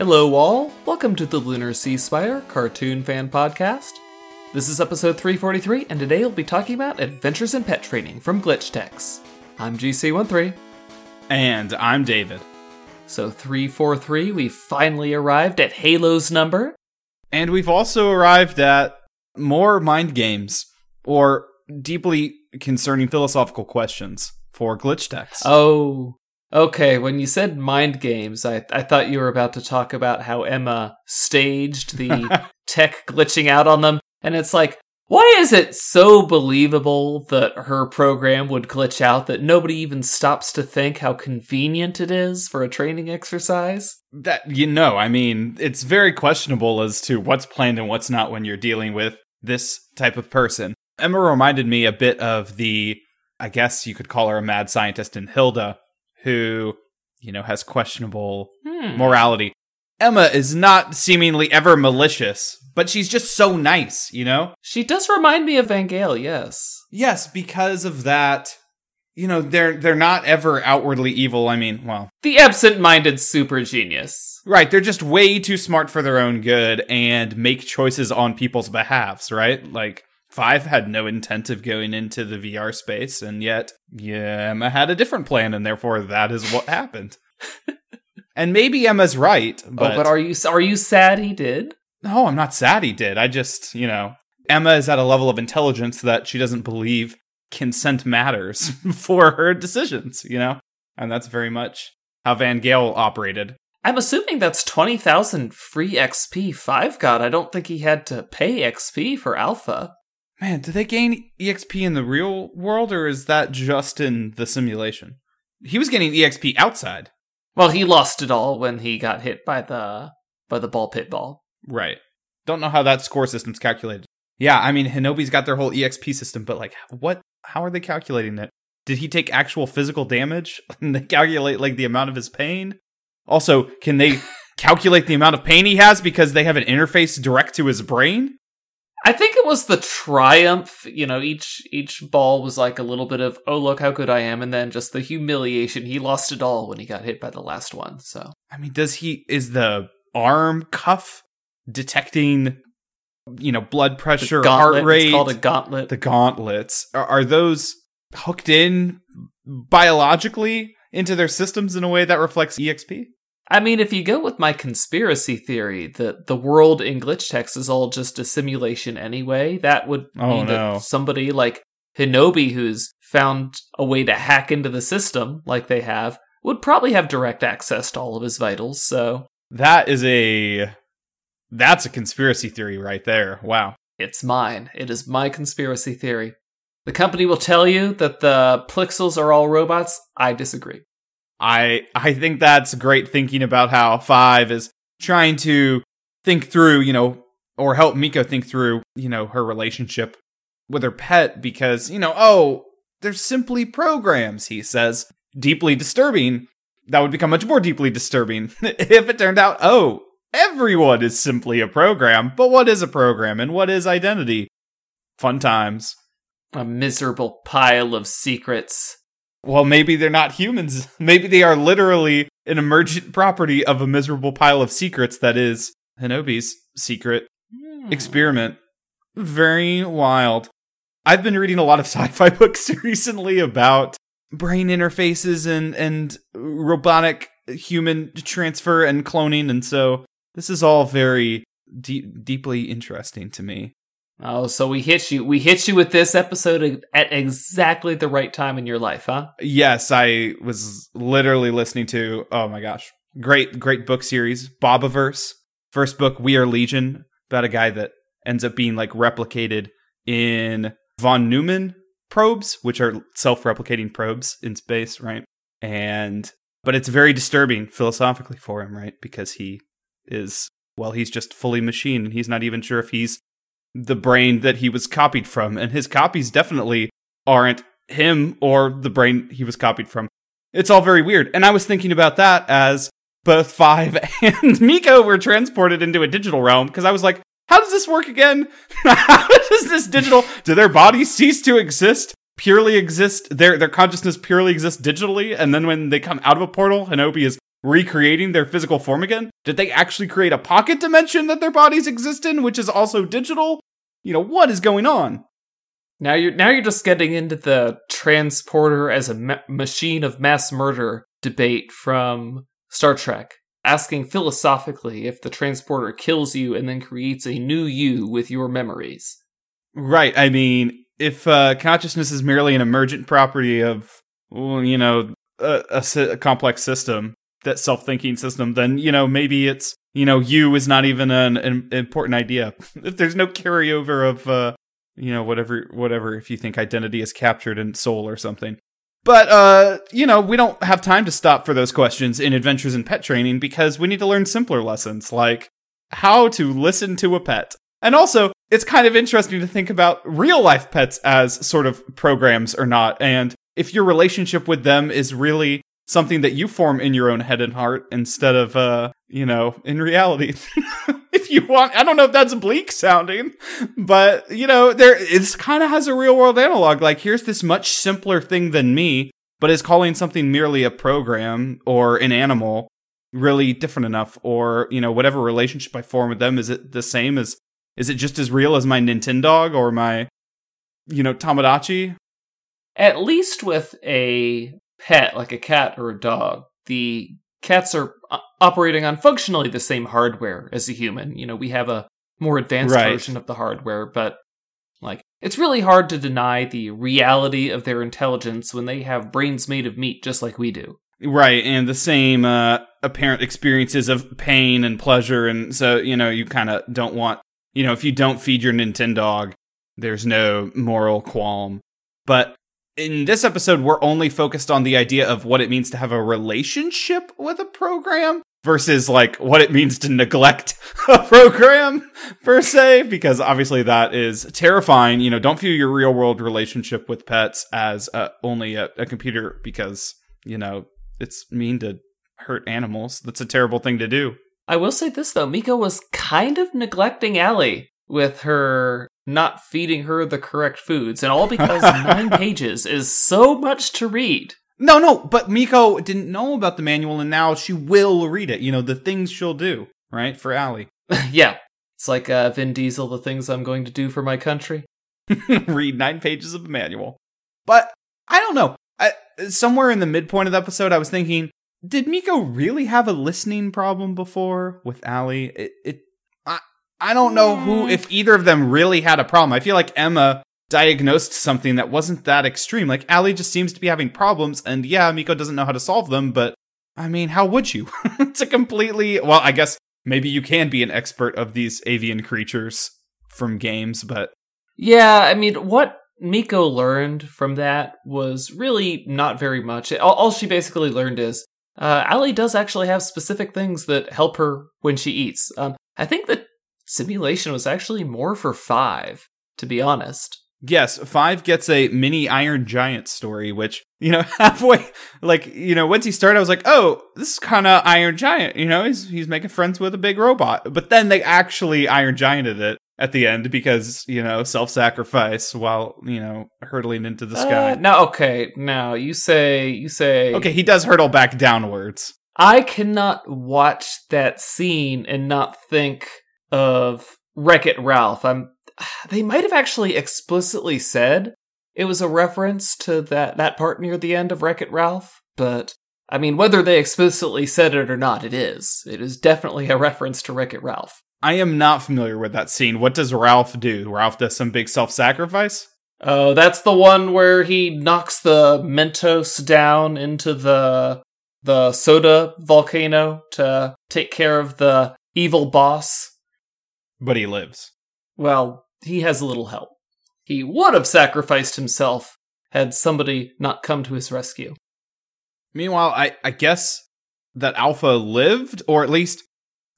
Hello, all. Welcome to the Lunar Sea Spire Cartoon Fan Podcast. This is episode 343, and today we'll be talking about adventures in pet training from Glitch Techs. I'm GC13. And I'm David. So, 343, we finally arrived at Halo's number. And we've also arrived at more mind games or deeply concerning philosophical questions for Glitch Techs. Oh, okay. When you said mind games, I, I thought you were about to talk about how Emma staged the tech glitching out on them. And it's like, why is it so believable that her program would glitch out that nobody even stops to think how convenient it is for a training exercise? That you know, I mean, it's very questionable as to what's planned and what's not when you're dealing with this type of person. Emma reminded me a bit of the I guess you could call her a mad scientist in Hilda, who, you know, has questionable Hmm. morality. Emma is not seemingly ever malicious, but she's just so nice, you know? She does remind me of Van Gale, yes. Yes, because of that, you know, they're they're not ever outwardly evil. I mean, well, The absent-minded super genius. right, they're just way too smart for their own good and make choices on people's behalves, right? Like Five had no intent of going into the VR space, and yet yeah, Emma had a different plan, and therefore that is what happened. and maybe Emma's right, oh, but, oh, but are you are you sad he did? no, I'm not sad he did. I just, you know, Emma is at a level of intelligence that she doesn't believe consent matters for her decisions, you know? And that's very much how Van Gale operated. I'm assuming that's 20,000 free XP Five got. I don't think he had to pay XP for Alpha. Man, do they gain EXP in the real world or is that just in the simulation? He was getting EXP outside. Well, he lost it all when he got hit by the by the ball pit ball. Right. Don't know how that score system's calculated. Yeah, I mean, Hinobi's got their whole EXP system, but like, what? How are they calculating it? Did he take actual physical damage? And they calculate like the amount of his pain? Also, can they calculate the amount of pain he has because they have an interface direct to his brain? I think it was the triumph. You know, each each ball was like a little bit of oh look how good I am, and then just the humiliation. He lost it all when he got hit by the last one. So I mean, does he is the arm cuff detecting you know blood pressure, gauntlet, heart rate? It's called a gauntlet. the gauntlets are, are those hooked in biologically into their systems in a way that reflects exp I mean, if you go with my conspiracy theory that the world in Glitch Techs is all just a simulation anyway, that would Oh, mean no. that somebody like Hinobi, who's found a way to hack into the system like they have, would probably have direct access to all of his vitals. So that is a that's a conspiracy theory right there wow it's mine. It is my conspiracy theory. The company will tell you that the Plixels are all robots. I disagree. I i think that's great thinking about how five is trying to think through you know or help miko think through you know her relationship with her pet because you know oh they're simply programs he says. Deeply disturbing. That would become much more deeply disturbing if it turned out oh everyone is simply a program but what is a program and what is identity? Fun times. A miserable pile of secrets. Well maybe they're not humans maybe they are literally an emergent property of a miserable pile of secrets that is hinobi's secret Hmm. experiment. Very wild. I've been reading a lot of sci-fi books recently about brain interfaces and and robotic human transfer and cloning, and so this is all very deep, deeply interesting to me. Oh, so we hit you. We hit you with this episode at exactly the right time in your life, huh? Yes, I was literally listening to. Oh my gosh, great, great book series, Bobiverse. First book, We Are Legion, about a guy that ends up being like replicated in von Neumann probes, which are self-replicating probes in space, right? And but it's very disturbing philosophically for him, right? Because he is well, he's just fully machine, and he's not even sure if he's the brain that he was copied from, and his copies definitely aren't him or the brain he was copied from. It's all very weird. And I was thinking about that as both Five and Miko were transported into a digital realm because I was like, how does this work again? how does this digital do their bodies cease to exist? Purely exist their their consciousness purely exists digitally, and then when they come out of a portal, Hinobi is recreating their physical form again? Did they actually create a pocket dimension that their bodies exist in, which is also digital? You know, what is going on? Now you're now you're just getting into the transporter as a ma- machine of mass murder debate from Star Trek, asking philosophically if the transporter kills you and then creates a new you with your memories. Right. I mean, if uh, consciousness is merely an emergent property of, well, you know, a, a, a complex system, that self-thinking system, then you know maybe it's you know you is not even an, an important idea. if there's no carryover of uh, you know whatever whatever if you think identity is captured in soul or something. But uh, you know, we don't have time to stop for those questions in Adventures in Pet Training because we need to learn simpler lessons like how to listen to a pet. And also, it's kind of interesting to think about real life pets as sort of programs or not, and if your relationship with them is really something that you form in your own head and heart instead of uh you know in reality. If you want i don't know if that's bleak sounding but you know there it's kind of has a real world analog. Like here's this much simpler thing than me but is calling something merely a program or an animal really different enough? Or you know whatever relationship i form with them is it the same as is it just as real as my nintendo or my you know tamagotchi? At least with a pet, like a cat or a dog, the cats are operating on functionally the same hardware as a human. You know, we have a more advanced Right. version of the hardware, but like it's really hard to deny the reality of their intelligence when they have brains made of meat just like we do. Right, and the same uh, apparent experiences of pain and pleasure, and so you know you kind of don't want you know if you don't feed your Nintendo, there's no moral qualm. But in this episode, we're only focused on the idea of what it means to have a relationship with a program versus like what it means to neglect a program per se, because obviously that is terrifying. You know, don't view your real world relationship with pets as uh, only a, a computer because you know it's mean to hurt animals. That's a terrible thing to do. I will say this though, Miko was kind of neglecting Allie with her not feeding her the correct foods, and all because nine pages is so much to read. No, no, but Miko didn't know about the manual and now she will read it. You know, the things she'll do, right? For Allie. yeah. It's like uh, Vin Diesel, the things I'm going to do for my country. read nine pages of the manual. But I don't know. I, somewhere in the midpoint of the episode, I was thinking, did Miko really have a listening problem before with Allie? It, it I, don't know who, if either of them really had a problem. I feel like Emma diagnosed something that wasn't that extreme. Like Allie just seems to be having problems, and yeah, Miko doesn't know how to solve them. But I mean, how would you? it's a completely well. I guess maybe you can be an expert of these avian creatures from games, but Yeah, I mean, what Miko learned from that was really not very much. All, all she basically learned is uh, Allie does actually have specific things that help her when she eats. Um, I think the simulation was actually more for five, to be honest. Yes, five gets a mini Iron Giant story, which you know halfway, like you know, once he started, I was like, oh, this is kind of Iron Giant. You know, he's he's making friends with a big robot. But then they actually Iron Gianted it at the end because you know self sacrifice while you know hurtling into the sky. Uh, now, okay, now you say you say okay, he does hurtle back downwards. I cannot watch that scene and not think of Wreck It Ralph. I'm. They might have actually explicitly said it was a reference to that that part near the end of Wreck It Ralph, but I mean, whether they explicitly said it or not, it is. It is definitely a reference to Wreck It Ralph. I am not familiar with that scene. What does Ralph do? Ralph does some big self sacrifice. Oh, that's the one where he knocks the Mentos down into the the soda volcano to take care of the evil boss. But he lives. Well, he has a little help. He would have sacrificed himself had somebody not come to his rescue. Meanwhile, I, I guess that Alpha lived, or at least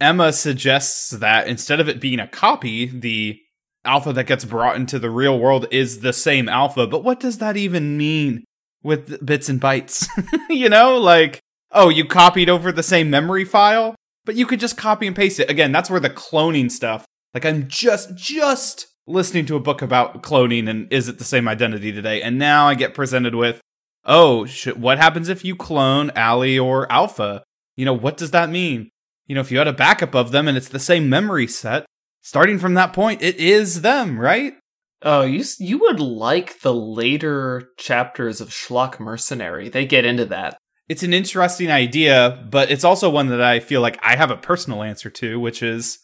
Emma suggests that instead of it being a copy, the Alpha that gets brought into the real world is the same Alpha. But what does that even mean with bits and bytes? you know, like, oh, you copied over the same memory file, but you could just copy and paste it. Again, that's where the cloning stuff, like, I'm just, just listening to a book about cloning and is it the same identity today? And now I get presented with, oh, sh- what happens if you clone Ali or Alpha? you know, what does that mean? You know, if you had a backup of them and it's the same memory set, starting from that point, it is them, right? Oh, you you would like the later chapters of Schlock Mercenary. They get into that. It's an interesting idea, but it's also one that I feel like I have a personal answer to, which is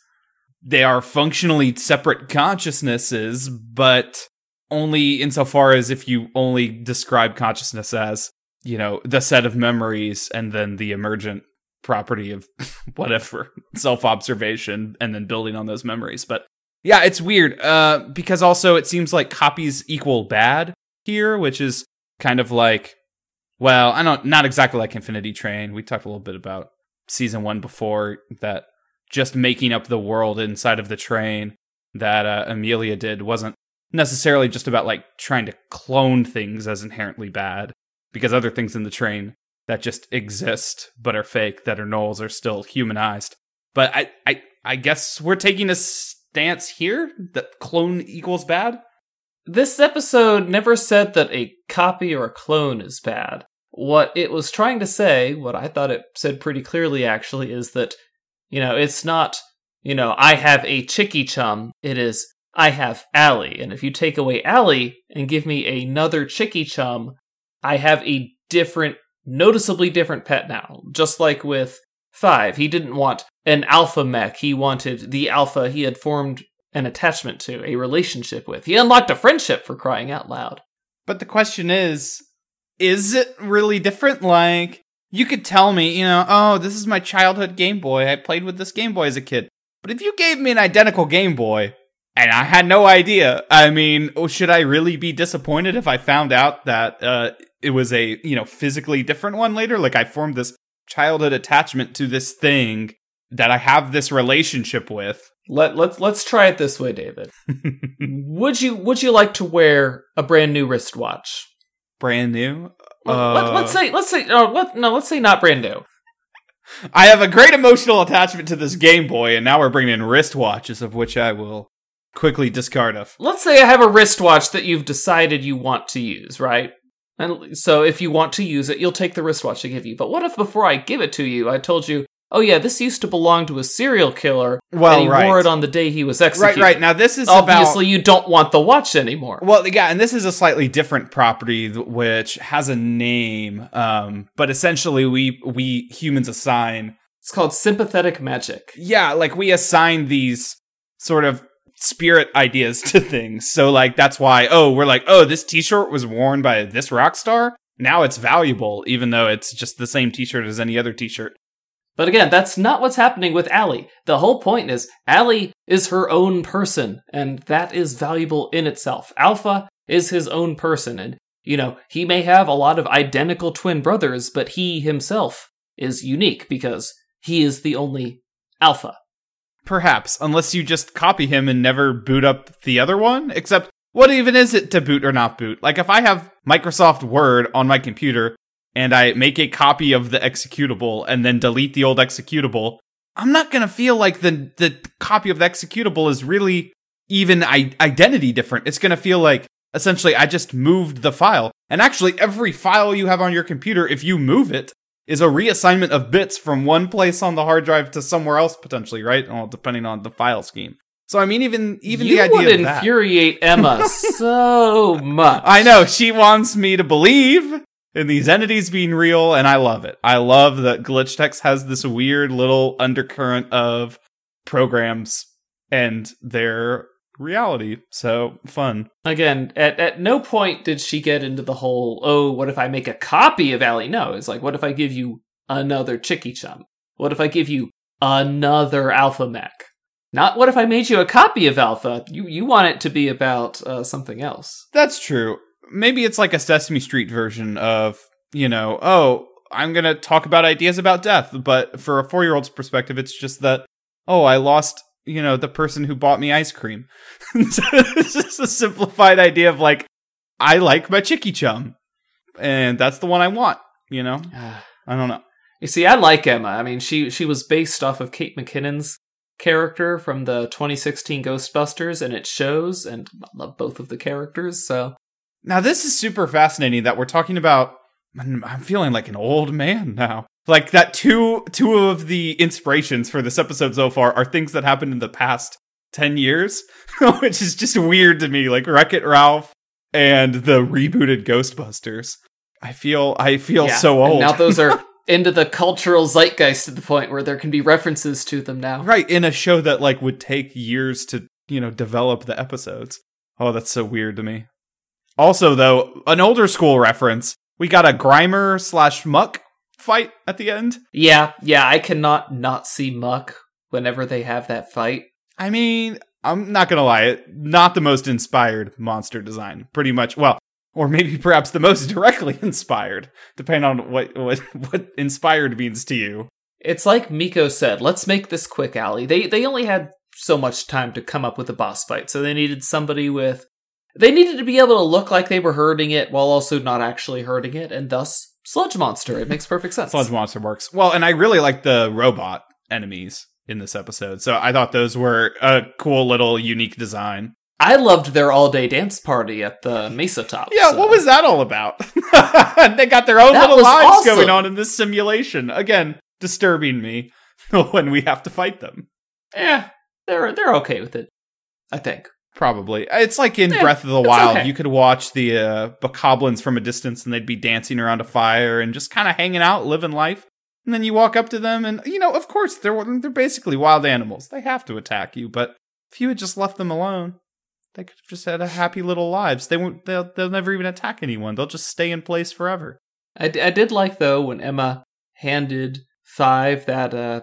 they are functionally separate consciousnesses, but only insofar as if you only describe consciousness as, you know, the set of memories and then the emergent property of whatever self observation and then building on those memories. But yeah, it's weird uh, because also it seems like copies equal bad here, which is kind of like, well, I don't, not exactly like Infinity Train. We talked a little bit about season one before that just making up the world inside of the train that uh, Amelia did wasn't necessarily just about like trying to clone things as inherently bad because other things in the train that just exist but are fake that are nulls are still humanized. But I, I, I guess we're taking a stance here that clone equals bad. This episode never said that a copy or a clone is bad. What it was trying to say, what I thought it said pretty clearly actually, is that, you know, it's not, you know, I have a Chicky Chum. It is, I have Allie. And if you take away Allie and give me another Chicky Chum, I have a different, noticeably different pet now. Just like with Five, he didn't want an alpha mech. He wanted the alpha he had formed an attachment to, a relationship with. He unlocked a friendship for crying out loud. But the question is, is it really different? Like, you could tell me, you know, oh, this is my childhood Game Boy. I played with this Game Boy as a kid. But if you gave me an identical Game Boy and I had no idea, I mean, oh, should I really be disappointed if I found out that uh, it was a, you know, physically different one later? Like, I formed this childhood attachment to this thing that I have this relationship with. Let let's let's try it this way, David. would you would you like to wear a brand new wristwatch? Brand new? Well, let, Uh, let's say let's say oh, let, no, let's say not brand new. I have a great emotional attachment to this Game Boy, and now we're bringing in wristwatches, of which I will quickly discard of. Let's say I have a wristwatch that you've decided you want to use, right? And so if you want to use it, you'll take the wristwatch I give you. But what if before I give it to you, I told you, "Oh yeah, this used to belong to a serial killer, Well, and he right. wore it on the day he was executed." right. Right. Now this is Obviously, you don't want the watch anymore. well, yeah, and this is a slightly different property which has a name, um, but essentially we we humans assign It's called sympathetic magic. yeah, like we assign these sort of spirit ideas to things. So like that's why oh, we're like, "Oh, this t-shirt was worn by this rock star." Now it's valuable even though it's just the same t-shirt as any other t-shirt. But again, that's not what's happening with Allie. The whole point is Allie is her own person, and that is valuable in itself. Alpha is his own person, and you know, he may have a lot of identical twin brothers, but he himself is unique because he is the only Alpha. Perhaps, unless you just copy him and never boot up the other one. Except, what even is it to boot or not boot? Like, if I have Microsoft Word on my computer and I make a copy of the executable and then delete the old executable, I'm not gonna feel like the the copy of the executable is really even I- identity different. It's gonna feel like essentially I just moved the file. And actually, every file you have on your computer, if you move it, is a reassignment of bits from one place on the hard drive to somewhere else potentially, right? Well, depending on the file scheme. So I mean, even even you the idea would of that. infuriate Emma so much. I know she wants me to believe in these entities being real, and I love it. I love that Glitch Techs has this weird little undercurrent of programs and their reality. So fun. Again, at, at no point did she get into the whole, oh, what if I make a copy of Allie? No, it's like, what if I give you another Chicky Chum? What if I give you another Alpha Mech? Not what if I made you a copy of Alpha? You you want it to be about uh, something else. That's true. Maybe it's like a Sesame Street version of, you know, oh, I'm going to talk about ideas about death. But for a four year old's perspective, it's just that, oh, I lost, you know, the person who bought me ice cream. so it's just a simplified idea of like, I like my Chicky Chum. And that's the one I want, you know? Ah. I don't know. You see, I like Emma. I mean, she she was based off of Kate McKinnon's character from the 2016 Ghostbusters, and it shows. And I love both of the characters. So Now, this is super fascinating that we're talking about. I'm feeling like an old man now. Like that two two of the inspirations for this episode so far are things that happened in the past 10 years, which is just weird to me. Like Wreck It Ralph and the rebooted Ghostbusters. I feel I feel Yeah, so and old. now those are into the cultural zeitgeist to the point where there can be references to them now. right in a show that like would take years to, you know, develop the episodes. Oh, that's so weird to me. Also though, an older school reference. We got a Grimer slash Muk fight at the end. Yeah, yeah, I cannot not see Muk whenever they have that fight. I mean, I'm not gonna lie, it not the most inspired monster design. Pretty much, well, or maybe perhaps the most directly inspired, depending on what what what inspired means to you. It's like Miko said, let's make this quick, Allie. They they only had so much time to come up with a boss fight, so they needed somebody with they needed to be able to look like they were hurting it while also not actually hurting it, and thus Sludge Monster. It makes perfect sense. Sludge Monster works well, and I really like the robot enemies in this episode. So I thought those were a cool little unique design. I loved their all day dance party at the Mesa Top. Yeah, so- what was that all about? they got their own That little lives awesome. going on in this simulation. Again, disturbing me when we have to fight them. Yeah, they're they're okay with it. I think. Probably. It's like in Yeah, Breath of the Wild. okay. You could watch the uh, bokoblins from a distance and they'd be dancing around a fire and just kind of hanging out, living life. And then you walk up to them and, you know, of course, they're, they're basically wild animals. They have to attack you. But if you had just left them alone, they could have just had a happy little lives. They won't, they'll, they'll never even attack anyone. They'll just stay in place forever. I, d- I did like though when Emma handed Five that uh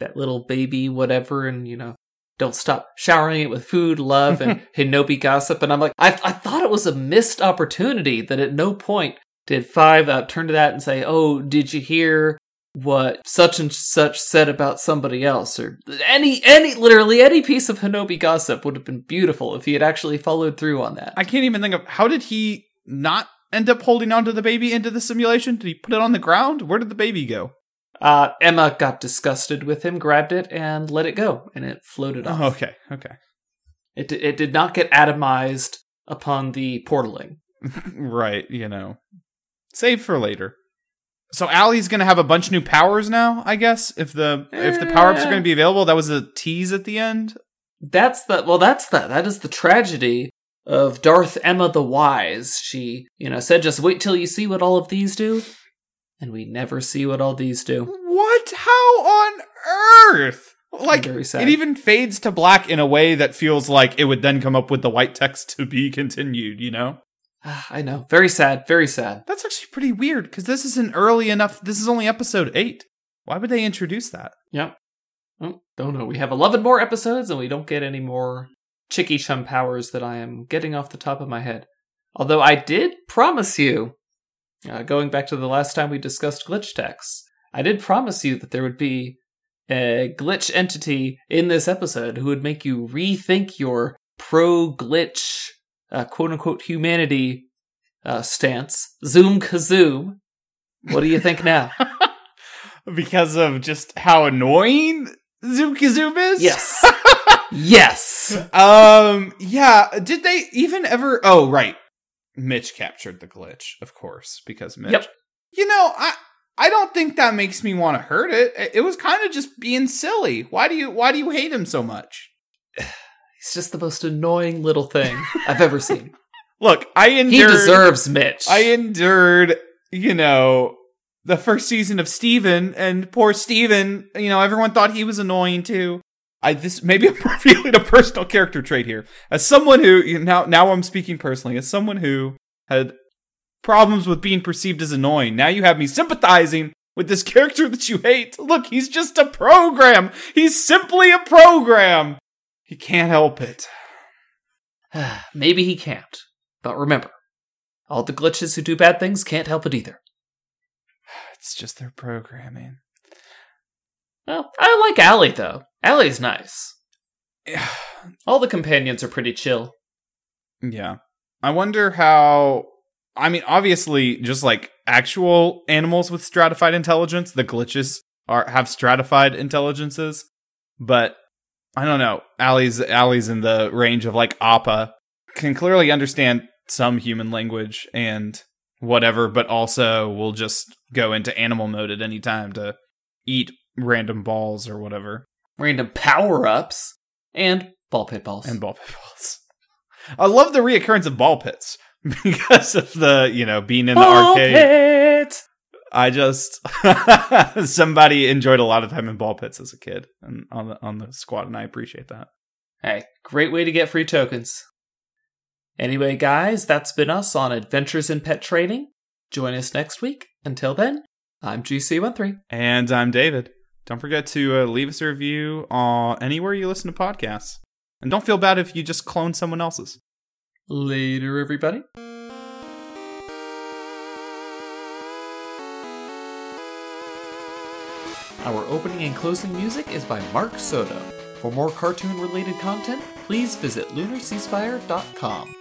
that little baby whatever, and you know don't stop showering it with food, love, and Hinobi gossip. And I'm like, I I thought it was a missed opportunity that at no point did Five uh, turn to that and say, "Oh, did you hear?" What such and such said about somebody else, or any, any, literally any piece of Hinobi gossip would have been beautiful if he had actually followed through on that. I can't even think of how did he not end up holding onto the baby into the simulation? Did he put it on the ground? Where did the baby go? Uh, Emma got disgusted with him, grabbed it, and let it go, and it floated off. Oh, okay, okay. It, it did not get atomized upon the portaling. right, you know. Save for later. So Allie's gonna have a bunch of new powers now, I guess. If the if the power ups are Eh. gonna be available, that was a tease at the end. That's the well. That's the that is the tragedy of Darth Emma the Wise. She, you know, said, "Just wait till you see what all of these do," and we never see what all these do. What? How on earth? Like it even fades to black in a way that feels like it would then come up with the white text to be continued. You know, ah, I know, very sad, very sad. that's actually pretty weird because this isn't early enough. This is only episode eight. Why would they introduce that? Yep. Oh, don't know. We have eleven more episodes, and we don't get any more Chicky Chum powers that I am getting off the top of my head. Although I did promise you, uh, going back to the last time we discussed glitch techs, I did promise you that there would be a glitch entity in this episode who would make you rethink your pro glitch, uh, quote unquote, humanity uh, stance. Zoom Kazoom. What do you think now? because of just how annoying Zoom kazoom is? yes. yes. Um, yeah. Did they even ever? Oh, right. Mitch captured the glitch, of course, because Mitch. Yep. You know, I I don't think that makes me want to hurt it. It- was kind of just being silly. Why do you Why do you hate him so much? He's just the most annoying little thing I've ever seen. Look, I endured. He deserves Mitch. I endured. You know. The first season of Steven and poor Steven, you know, everyone thought he was annoying too. I this maybe I'm revealing a personal character trait here. As someone who you know, now now I'm speaking personally, as someone who had problems with being perceived as annoying. Now you have me sympathizing with this character that you hate. Look, he's just a program. He's simply a program. He can't help it. Maybe he can't. But remember, all the glitches who do bad things can't help it either. It's just their programming. Well, I like Allie, though. Allie's nice. All the companions are pretty chill. Yeah. I wonder how. I mean, obviously, just like actual animals with stratified intelligence, the glitches are have stratified intelligences. But I don't know. Allie's Allie's in the range of like Appa can clearly understand some human language and whatever, but also will just go into animal mode at any time to eat random balls or whatever. Random power ups and ball pit balls. And ball pit balls. I love the reoccurrence of ball pits because of the, you know, being in the ball arcade. pit! I just somebody enjoyed a lot of time in ball pits as a kid and on the on the squad, and I appreciate that. Hey, great way to get free tokens. Anyway, guys, that's been us on Adventures in Pet Training. Join us next week. Until then, I'm GC13. And I'm David. Don't forget to uh, leave us a review uh, anywhere you listen to podcasts, and don't feel bad if you just clone someone else's. Later, everybody. Our opening and closing music is by Mark Soto. For more cartoon related content, please visit lunarseaspire.com.